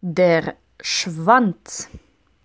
Der Schwanz.